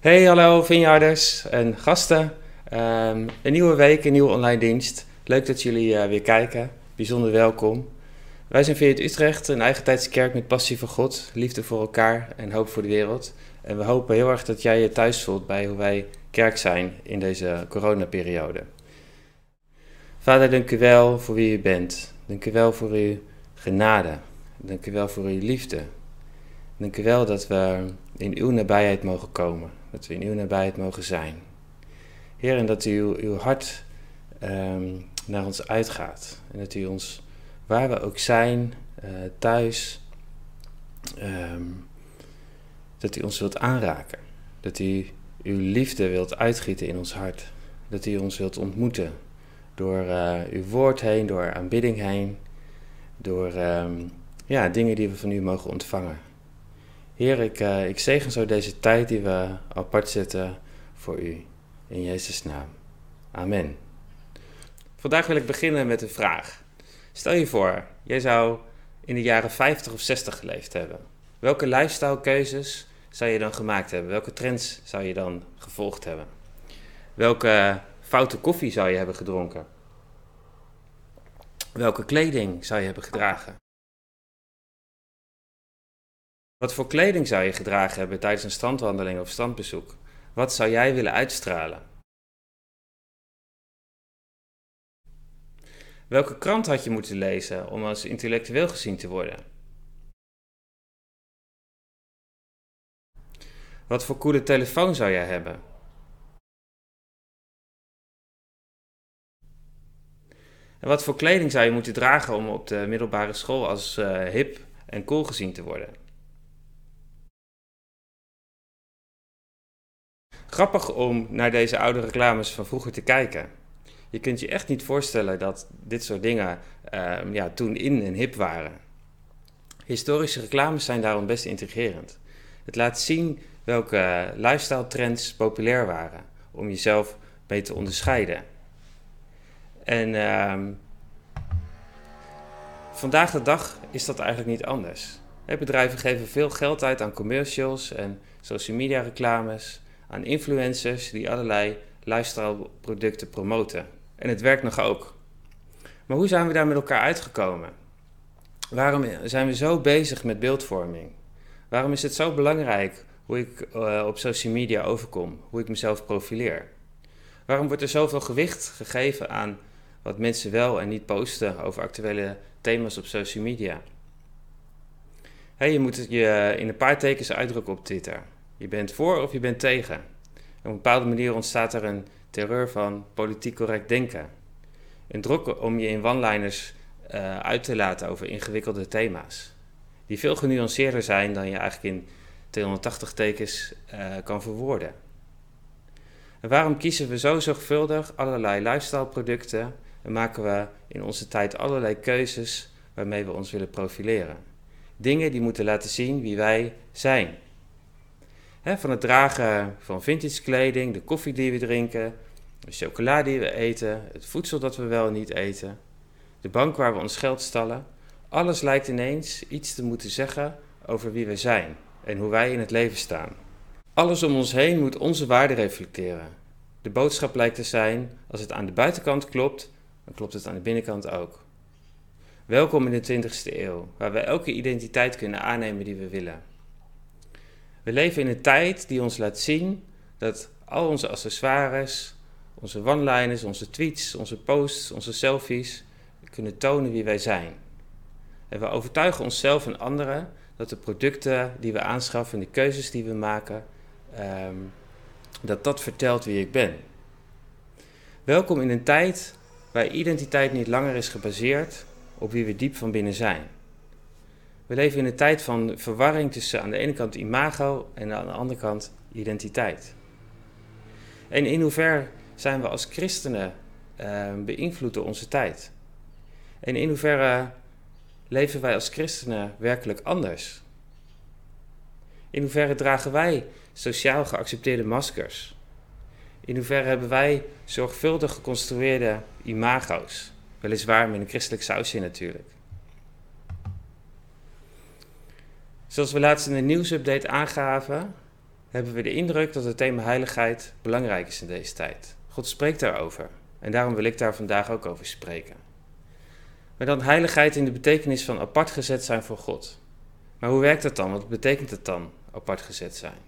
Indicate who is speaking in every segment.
Speaker 1: Hey, hallo Vinjarders en gasten. Ehm, een nieuwe week, een nieuwe online dienst. Leuk dat jullie uh, weer kijken. Bijzonder welkom. Wij zijn het Utrecht, een eigen tijdse kerk met passie voor God, liefde voor elkaar en hoop voor de wereld. En we hopen heel erg dat jij je thuis voelt bij hoe wij kerk zijn in deze coronaperiode. Vader, dank u wel voor wie u bent. Dank u wel voor uw genade. Dank u wel voor uw liefde. Dank u wel dat we in uw nabijheid mogen komen. Dat we in uw nabijheid mogen zijn. Heer, en dat u uw hart ehm, naar ons uitgaat. En dat u ons, waar we ook zijn, uh, thuis, ehm, dat u ons wilt aanraken. Dat u uw liefde wilt uitgieten in ons hart. Dat u ons wilt ontmoeten door uh, uw woord heen, door aanbidding heen, door um, ja, dingen die we van u mogen ontvangen. Heer, ik, uh, ik zegen zo deze tijd die we apart zetten voor u. In Jezus' naam. Amen. Vandaag wil ik beginnen met een vraag. Stel je voor, jij zou in de jaren 50 of 60 geleefd hebben. Welke lifestylekeuzes zou je dan gemaakt hebben? Welke trends zou je dan gevolgd hebben? Welke foute koffie zou je hebben gedronken? Welke kleding zou je hebben gedragen? Wat voor kleding zou je gedragen hebben tijdens een strandwandeling of strandbezoek? Wat zou jij willen uitstralen? Welke krant had je moeten lezen om als intellectueel gezien te worden? Wat voor coole telefoon zou jij hebben? En wat voor kleding zou je moeten dragen om op de middelbare school als uh, hip en cool gezien te worden? Grappig om naar deze oude reclames van vroeger te kijken. Je kunt je echt niet voorstellen dat dit soort dingen uh, ja, toen in en hip waren. Historische reclames zijn daarom best intrigerend. Het laat zien welke lifestyle trends populair waren om jezelf mee te onderscheiden. En uh, vandaag de dag is dat eigenlijk niet anders. Bedrijven geven veel geld uit aan commercials en social media reclames, aan influencers die allerlei lifestyle producten promoten. En het werkt nog ook. Maar hoe zijn we daar met elkaar uitgekomen? Waarom zijn we zo bezig met beeldvorming? Waarom is het zo belangrijk hoe ik uh, op social media overkom, hoe ik mezelf profileer? Waarom wordt er zoveel gewicht gegeven aan wat mensen wel en niet posten over actuele thema's op social media? Hey, je moet je in een paar tekens uitdrukken op Twitter. Je bent voor of je bent tegen. op een bepaalde manier ontstaat er een terreur van politiek correct denken. Een druk om je in one-liners uh, uit te laten over ingewikkelde thema's. Die veel genuanceerder zijn dan je eigenlijk in 280 tekens uh, kan verwoorden. En waarom kiezen we zo zorgvuldig allerlei lifestyle producten en maken we in onze tijd allerlei keuzes waarmee we ons willen profileren? Dingen die moeten laten zien wie wij zijn van het dragen van vintage kleding, de koffie die we drinken, de chocola die we eten, het voedsel dat we wel en niet eten, de bank waar we ons geld stallen. Alles lijkt ineens iets te moeten zeggen over wie we zijn en hoe wij in het leven staan. Alles om ons heen moet onze waarde reflecteren. De boodschap lijkt te zijn: als het aan de buitenkant klopt, dan klopt het aan de binnenkant ook. Welkom in de 20ste eeuw, waar we elke identiteit kunnen aannemen die we willen. We leven in een tijd die ons laat zien dat al onze accessoires, onze one-liners, onze tweets, onze posts, onze selfies kunnen tonen wie wij zijn. En we overtuigen onszelf en anderen dat de producten die we aanschaffen en de keuzes die we maken, um, dat dat vertelt wie ik ben. Welkom in een tijd waar identiteit niet langer is gebaseerd op wie we diep van binnen zijn. We leven in een tijd van verwarring tussen aan de ene kant imago en aan de andere kant identiteit. En in hoeverre zijn we als christenen uh, beïnvloed door onze tijd? En in hoeverre leven wij als christenen werkelijk anders? In hoeverre dragen wij sociaal geaccepteerde maskers? In hoeverre hebben wij zorgvuldig geconstrueerde imago's? Weliswaar met een christelijk sausje natuurlijk. Zoals we laatst in de nieuwsupdate aangaven, hebben we de indruk dat het thema heiligheid belangrijk is in deze tijd. God spreekt daarover en daarom wil ik daar vandaag ook over spreken. Maar dan heiligheid in de betekenis van apart gezet zijn voor God. Maar hoe werkt dat dan? Wat betekent het dan, apart gezet zijn?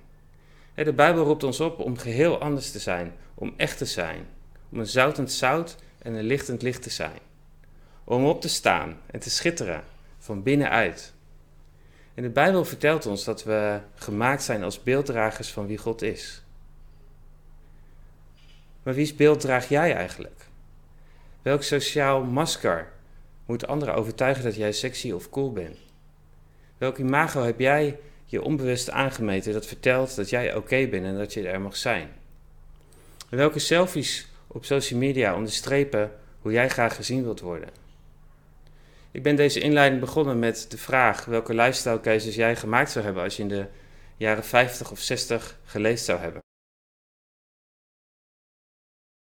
Speaker 1: De Bijbel roept ons op om geheel anders te zijn, om echt te zijn, om een zoutend zout en een lichtend licht te zijn. Om op te staan en te schitteren van binnenuit. En de Bijbel vertelt ons dat we gemaakt zijn als beelddragers van wie God is. Maar wie's beeld draag jij eigenlijk? Welk sociaal masker moet anderen overtuigen dat jij sexy of cool bent? Welk imago heb jij je onbewust aangemeten dat vertelt dat jij oké bent en dat je er mag zijn? En welke selfies op social media onderstrepen hoe jij graag gezien wilt worden? Ik ben deze inleiding begonnen met de vraag welke lifestyle keuzes jij gemaakt zou hebben als je in de jaren 50 of 60 geleefd zou hebben.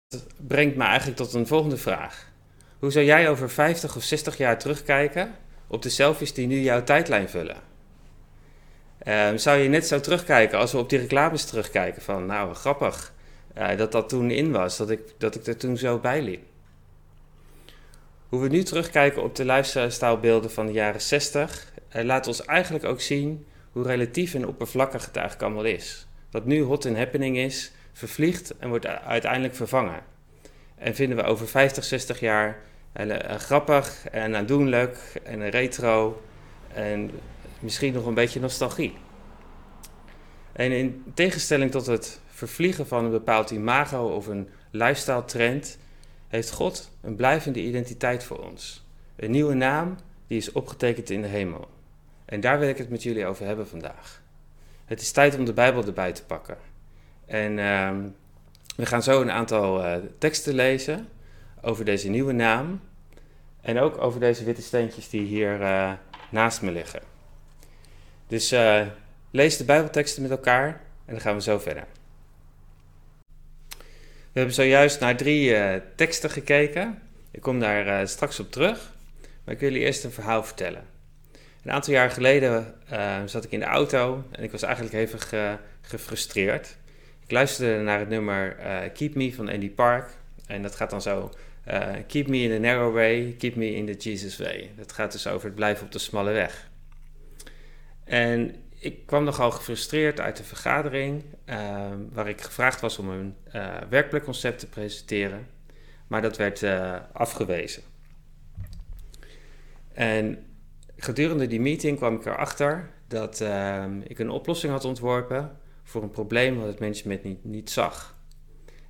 Speaker 1: Dat brengt me eigenlijk tot een volgende vraag. Hoe zou jij over 50 of 60 jaar terugkijken op de selfies die nu jouw tijdlijn vullen? Uh, zou je net zo terugkijken als we op die reclames terugkijken van, nou grappig uh, dat dat toen in was, dat ik, dat ik er toen zo bij liep. Hoe we nu terugkijken op de lifestyle-beelden van de jaren 60, uh, laat ons eigenlijk ook zien hoe relatief en oppervlakkig het eigenlijk allemaal is. Wat nu hot and happening is, vervliegt en wordt uiteindelijk vervangen. En vinden we over 50, 60 jaar grappig en aandoenlijk en retro en misschien nog een beetje nostalgie. En in tegenstelling tot het vervliegen van een bepaald imago of een lifestyle trend, heeft God een blijvende identiteit voor ons. Een nieuwe naam die is opgetekend in de hemel. En daar wil ik het met jullie over hebben vandaag. Het is tijd om de Bijbel erbij te pakken. En uh, we gaan zo een aantal uh, teksten lezen over deze nieuwe naam. En ook over deze witte steentjes die hier uh, naast me liggen. Dus uh, lees de Bijbelteksten met elkaar en dan gaan we zo verder. We hebben zojuist naar drie uh, teksten gekeken. Ik kom daar uh, straks op terug. Maar ik wil jullie eerst een verhaal vertellen. Een aantal jaar geleden zat ik in de auto en ik was eigenlijk hevig gefrustreerd. Ik luisterde naar het nummer Keep Me van Andy Park. En dat gaat dan zo: Keep me in the narrow way, keep me in the Jesus way. Dat gaat dus over het blijven op de smalle weg. En ik kwam nogal gefrustreerd uit de vergadering, uh, waar ik gevraagd was om een uh, werkplekconcept te presenteren, maar dat werd uh, afgewezen. En gedurende die meeting kwam ik erachter dat ik een oplossing had ontworpen voor een probleem wat het management niet, niet zag.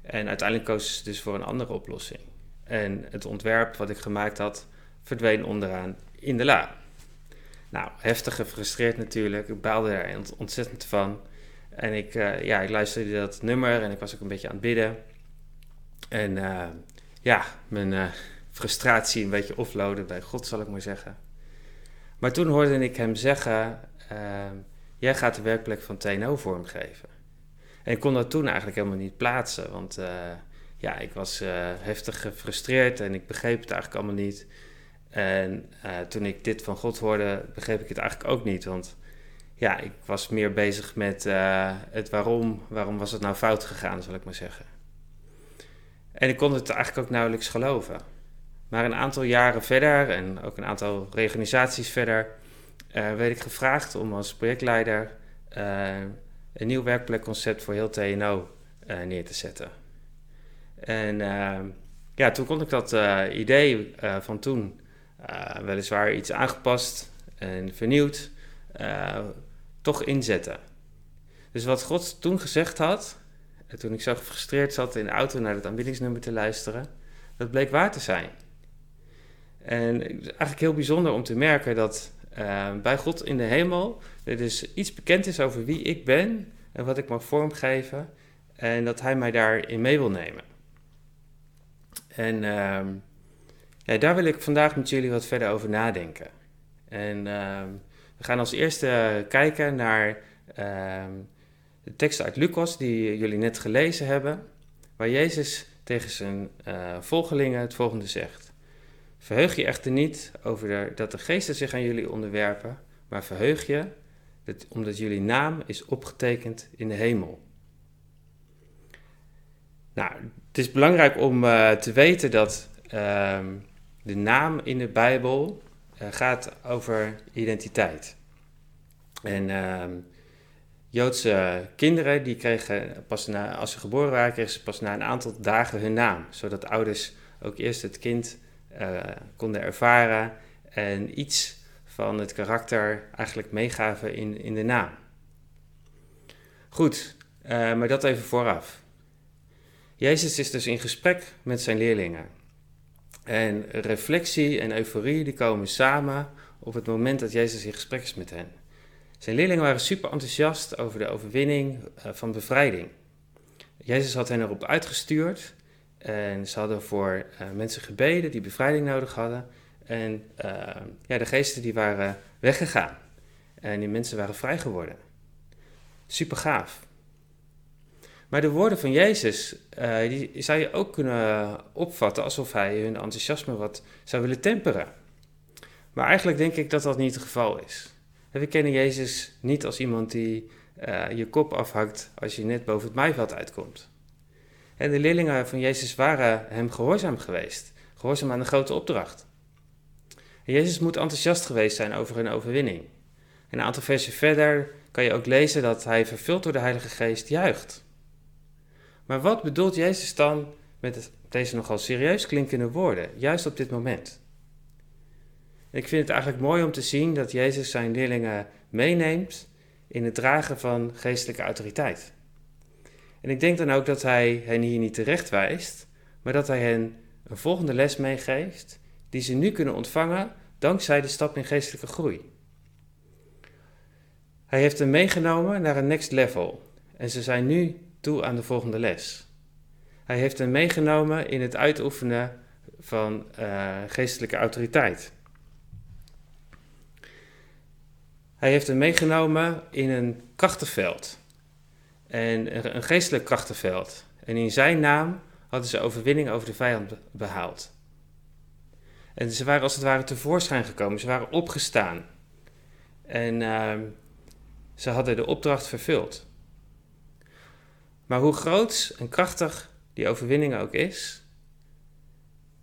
Speaker 1: En uiteindelijk kozen ze dus voor een andere oplossing. En het ontwerp wat ik gemaakt had verdween onderaan in de la. Nou, heftig gefrustreerd natuurlijk. Ik baalde er ontzettend van. En ik, uh, ja, ik luisterde dat nummer en ik was ook een beetje aan het bidden. En uh, ja, mijn uh, frustratie een beetje offloaden bij God, zal ik maar zeggen. Maar toen hoorde ik hem zeggen: Jij gaat de werkplek van TNO vormgeven. En ik kon dat toen eigenlijk helemaal niet plaatsen, want ja, ik was heftig gefrustreerd en ik begreep het eigenlijk allemaal niet. En uh, toen ik dit van God hoorde, begreep ik het eigenlijk ook niet. Want ja, ik was meer bezig met uh, het waarom. Waarom was het nou fout gegaan, zal ik maar zeggen. En ik kon het eigenlijk ook nauwelijks geloven. Maar een aantal jaren verder en ook een aantal reorganisaties verder, uh, werd ik gevraagd om als projectleider een nieuw werkplekconcept voor heel TNO neer te zetten. En ja, toen kon ik dat idee van toen uh, weliswaar iets aangepast en vernieuwd, uh, toch inzetten. Dus wat God toen gezegd had, en toen ik zo gefrustreerd zat in de auto naar het aanbiedingsnummer te luisteren, dat bleek waar te zijn. En het is eigenlijk heel bijzonder om te merken dat uh, bij God in de hemel er dus iets bekend is over wie ik ben en wat ik mag vormgeven en dat Hij mij daarin mee wil nemen. En daar wil ik vandaag met jullie wat verder over nadenken. En uh, we gaan als eerste kijken naar uh, de tekst uit Lucas die jullie net gelezen hebben, waar Jezus tegen zijn uh, volgelingen het volgende zegt. Verheug je echter niet over dat de geesten zich aan jullie onderwerpen, maar verheug je dat, omdat jullie naam is opgetekend in de hemel. Nou, het is belangrijk om uh, te weten dat uh, de naam in de Bijbel uh, gaat over identiteit. En ehm, Joodse kinderen, die kregen pas na, als ze geboren waren, kregen ze pas na een aantal dagen hun naam. Zodat ouders ook eerst het kind uh, konden ervaren en iets van het karakter eigenlijk meegaven in, in de naam. Goed, uh, maar dat even vooraf. Jezus is dus in gesprek met zijn leerlingen. En reflectie en euforie die komen samen op het moment dat Jezus in gesprek is met hen. Zijn leerlingen waren super enthousiast over de overwinning uh, van bevrijding. Jezus had hen erop uitgestuurd en ze hadden voor uh, mensen gebeden die bevrijding nodig hadden. En uh, ja, de geesten die waren weggegaan en die mensen waren vrij geworden. Super gaaf. Maar de woorden van Jezus, uh, die zou je ook kunnen opvatten alsof hij hun enthousiasme wat zou willen temperen. Maar eigenlijk denk ik dat dat niet het geval is. We kennen Jezus niet als iemand die uh, je kop afhakt als je net boven het maaiveld uitkomt. En de leerlingen van Jezus waren hem gehoorzaam geweest, gehoorzaam aan de grote opdracht. Jezus moet enthousiast geweest zijn over hun overwinning. En een aantal versen verder kan je ook lezen dat hij vervuld door de Heilige Geest juicht. Maar wat bedoelt Jezus dan met deze nogal serieus klinkende woorden, juist op dit moment? ik vind het eigenlijk mooi om te zien dat Jezus zijn leerlingen meeneemt in het dragen van geestelijke autoriteit. En ik denk dan ook dat hij hen hier niet terecht wijst, maar dat hij hen een volgende les meegeeft die ze nu kunnen ontvangen dankzij de stap in geestelijke groei. Hij heeft hen meegenomen naar een next level en ze zijn nu toe aan de volgende les. Hij heeft hen meegenomen in het uitoefenen van uh, geestelijke autoriteit. Hij heeft hen meegenomen in een krachtenveld. En een geestelijk krachtenveld. En in zijn naam hadden ze overwinning over de vijand behaald. En ze waren als het ware tevoorschijn gekomen. Ze waren opgestaan. En uh, ze hadden de opdracht vervuld. Maar hoe groot en krachtig die overwinning ook is,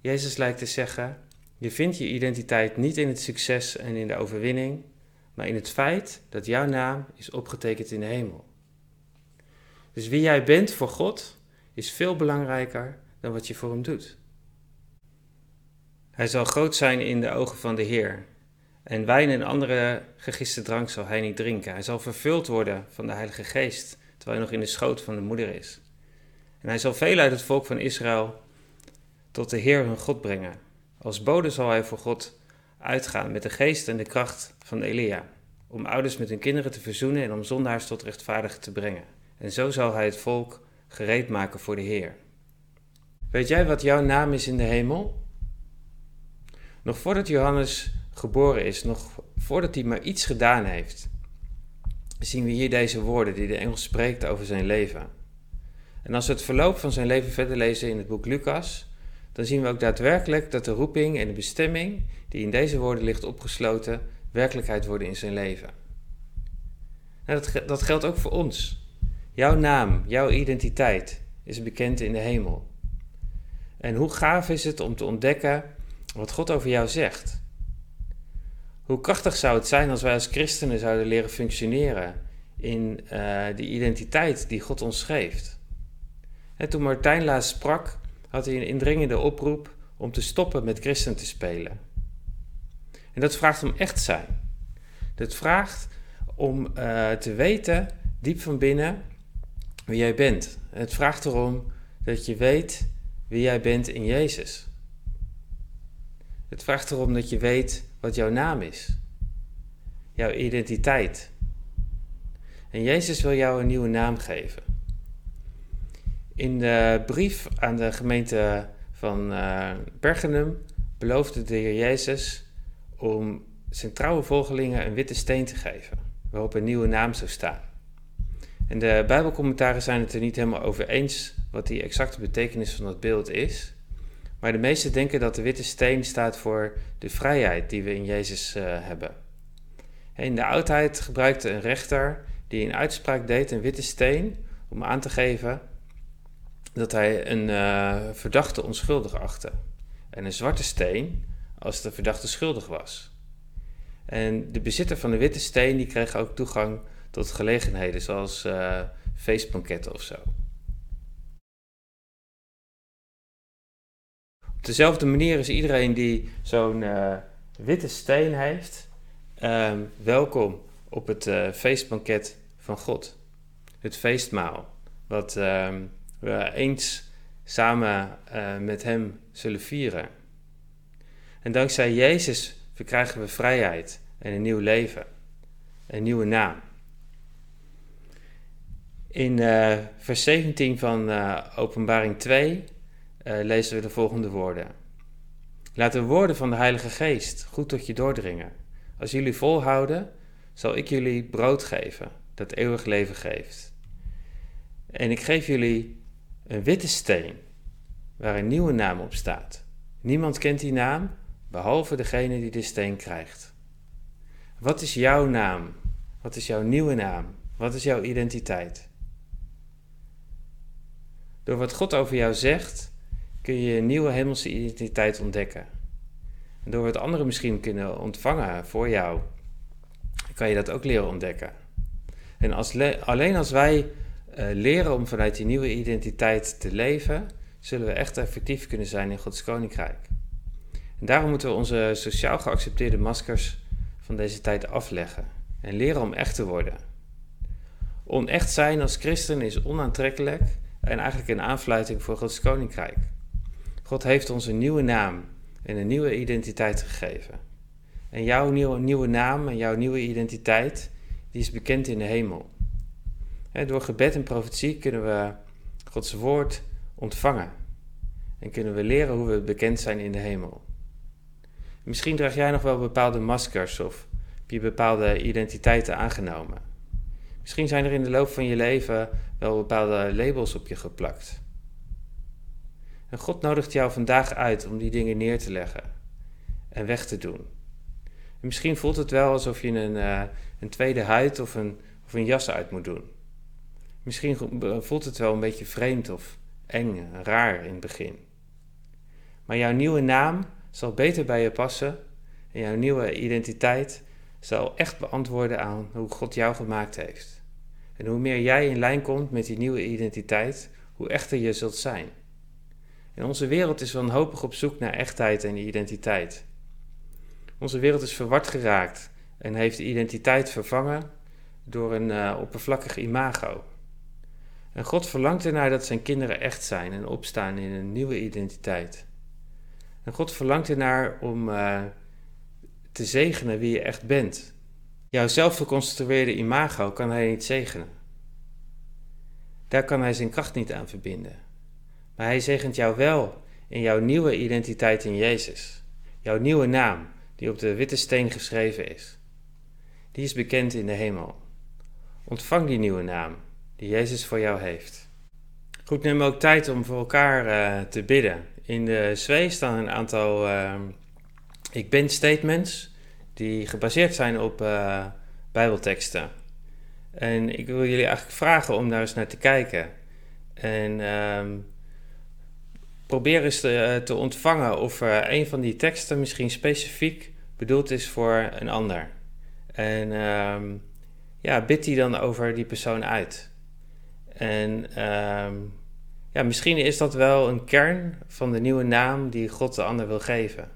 Speaker 1: Jezus lijkt te zeggen: je vindt je identiteit niet in het succes en in de overwinning, maar in het feit dat jouw naam is opgetekend in de hemel. Dus wie jij bent voor God is veel belangrijker dan wat je voor Hem doet. Hij zal groot zijn in de ogen van de Heer. En wijn en andere gegiste drank zal hij niet drinken. Hij zal vervuld worden van de Heilige Geest, terwijl hij nog in de schoot van de moeder is. En hij zal veel uit het volk van Israël tot de Heer hun God brengen. Als bode zal hij voor God uitgaan met de geest en de kracht van Elia, om ouders met hun kinderen te verzoenen en om zondaars tot rechtvaardigen te brengen. En zo zal hij het volk gereed maken voor de Heer. Weet jij wat jouw naam is in de hemel? Nog voordat Johannes geboren is, nog voordat hij maar iets gedaan heeft, zien we hier deze woorden die de engel spreekt over zijn leven. En als we het verloop van zijn leven verder lezen in het boek Lucas, dan zien we ook daadwerkelijk dat de roeping en de bestemming die in deze woorden ligt opgesloten, werkelijkheid worden in zijn leven. Dat, dat geldt ook voor ons. Jouw naam, jouw identiteit is bekend in de hemel. En hoe gaaf is het om te ontdekken wat God over jou zegt? Hoe krachtig zou het zijn als wij als christenen zouden leren functioneren in uh, die identiteit die God ons geeft? En toen Martijn laatst sprak, had hij een indringende oproep om te stoppen met christen te spelen. En dat vraagt om echt zijn. Dat vraagt om uh, te weten, diep van binnen, wie jij bent. het vraagt erom dat je weet wie jij bent in Jezus. Het vraagt erom dat je weet wat jouw naam is, jouw identiteit. En Jezus wil jou een nieuwe naam geven. In de brief aan de gemeente van uh, Bergenum beloofde de Heer Jezus om zijn trouwe volgelingen een witte steen te geven, waarop een nieuwe naam zou staan. En de Bijbelcommentaren zijn het er niet helemaal over eens wat die exacte betekenis van dat beeld is. Maar de meesten denken dat de witte steen staat voor de vrijheid die we in Jezus uh, hebben. In de oudheid gebruikte een rechter die een uitspraak deed, een witte steen, om aan te geven dat hij een uh, verdachte onschuldig achtte. En een zwarte steen als de verdachte schuldig was. En de bezitter van de witte steen die kreeg ook toegang tot gelegenheden zoals uh, feestbanketten of zo. Dezelfde manier is iedereen die zo'n uh, witte steen heeft, um, welkom op het uh, feestbanket van God. Het feestmaal, wat um, we eens samen uh, met Hem zullen vieren. En dankzij Jezus verkrijgen we vrijheid en een nieuw leven, een nieuwe naam. In vers 17 van Openbaring 2 uh, lezen we de volgende woorden. Laat de woorden van de Heilige Geest goed tot je doordringen. Als jullie volhouden, zal ik jullie brood geven dat eeuwig leven geeft. En ik geef jullie een witte steen waar een nieuwe naam op staat. Niemand kent die naam behalve degene die de steen krijgt. Wat is jouw naam? Wat is jouw nieuwe naam? Wat is jouw identiteit? Door wat God over jou zegt, kun je een nieuwe hemelse identiteit ontdekken. En door wat anderen misschien kunnen ontvangen voor jou, kan je dat ook leren ontdekken. En als alleen als wij uh, leren om vanuit die nieuwe identiteit te leven, zullen we echt effectief kunnen zijn in Gods koninkrijk. En daarom moeten we onze sociaal geaccepteerde maskers van deze tijd afleggen en leren om echt te worden. Onecht zijn als christen is onaantrekkelijk en eigenlijk een aanfluiting voor Gods koninkrijk. God heeft ons een nieuwe naam en een nieuwe identiteit gegeven. En jouw nieuwe, nieuwe naam en jouw nieuwe identiteit, die is bekend in de hemel. door gebed en profetie kunnen we Gods woord ontvangen. En kunnen we leren hoe we bekend zijn in de hemel. Misschien draag jij nog wel bepaalde maskers of heb je bepaalde identiteiten aangenomen. Misschien zijn er in de loop van je leven wel bepaalde labels op je geplakt. En God nodigt jou vandaag uit om die dingen neer te leggen en weg te doen. En misschien voelt het wel alsof je een, uh, een tweede huid of een, of een jas uit moet doen. Misschien voelt het wel een beetje vreemd of eng, raar in het begin. Maar jouw nieuwe naam zal beter bij je passen en jouw nieuwe identiteit zal echt beantwoorden aan hoe God jou gemaakt heeft. En hoe meer jij in lijn komt met die nieuwe identiteit, hoe echter je zult zijn. En onze wereld is wanhopig op zoek naar echtheid en identiteit. Onze wereld is verward geraakt en heeft de identiteit vervangen door een uh, oppervlakkig imago. En God verlangt ernaar dat zijn kinderen echt zijn en opstaan in een nieuwe identiteit. En God verlangt ernaar om uh, te zegenen wie je echt bent. Jouw zelfgeconstrueerde imago kan hij niet zegenen. Daar kan hij zijn kracht niet aan verbinden. Maar hij zegent jou wel in jouw nieuwe identiteit in Jezus. Jouw nieuwe naam, die op de witte steen geschreven is. Die is bekend in de hemel. Ontvang die nieuwe naam die Jezus voor jou heeft. Goed, neem ook tijd om voor elkaar uh, te bidden. In de zwee staan een aantal uh, ik ben statements die gebaseerd zijn op uh, bijbelteksten. En ik wil jullie eigenlijk vragen om daar eens naar te kijken. En ehm, probeer eens te, te, ontvangen of een van die teksten misschien specifiek bedoeld is voor een ander. En ehm, ja, bid die dan over die persoon uit. En um, ja, misschien is dat wel een kern van de nieuwe naam die God de ander wil geven.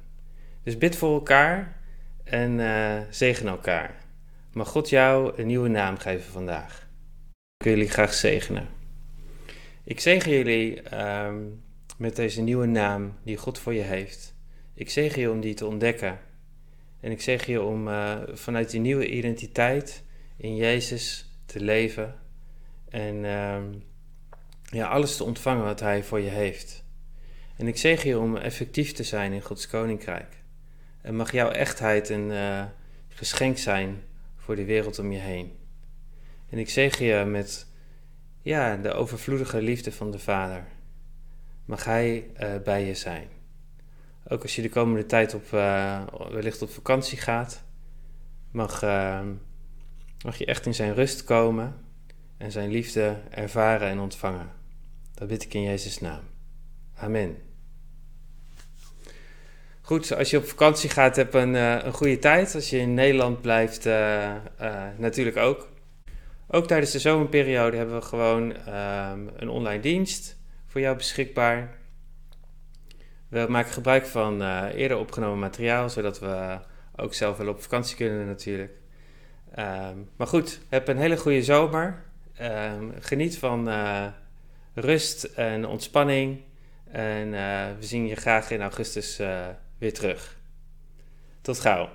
Speaker 1: Dus bid voor elkaar en uh, zegen elkaar. Mag God jou een nieuwe naam geven vandaag. Ik wil jullie graag zegenen. Ik zegen jullie um, met deze nieuwe naam die God voor je heeft. Ik zegen je om die te ontdekken. En ik zeg je om uh, vanuit die nieuwe identiteit in Jezus te leven. En um, ja, alles te ontvangen wat Hij voor je heeft. En ik zeg je om effectief te zijn in Gods Koninkrijk. En mag jouw echtheid een uh, geschenk zijn voor de wereld om je heen. En ik zeg je met ja, de overvloedige liefde van de Vader. Mag Hij uh, bij je zijn. Ook als je de komende tijd op, uh, wellicht op vakantie gaat, mag, uh, mag je echt in zijn rust komen en zijn liefde ervaren en ontvangen. Dat bid ik in Jezus' naam. Amen. Goed, als je op vakantie gaat, heb een, een goede tijd. Als je in Nederland blijft, natuurlijk ook. Ook tijdens de zomerperiode hebben we gewoon ehm, een online dienst voor jou beschikbaar. We maken gebruik van eerder opgenomen materiaal, zodat we ook zelf wel op vakantie kunnen natuurlijk. Ehm, maar goed, heb een hele goede zomer. Ehm, geniet van rust en ontspanning. En we zien je graag in augustus weer terug. Tot gauw.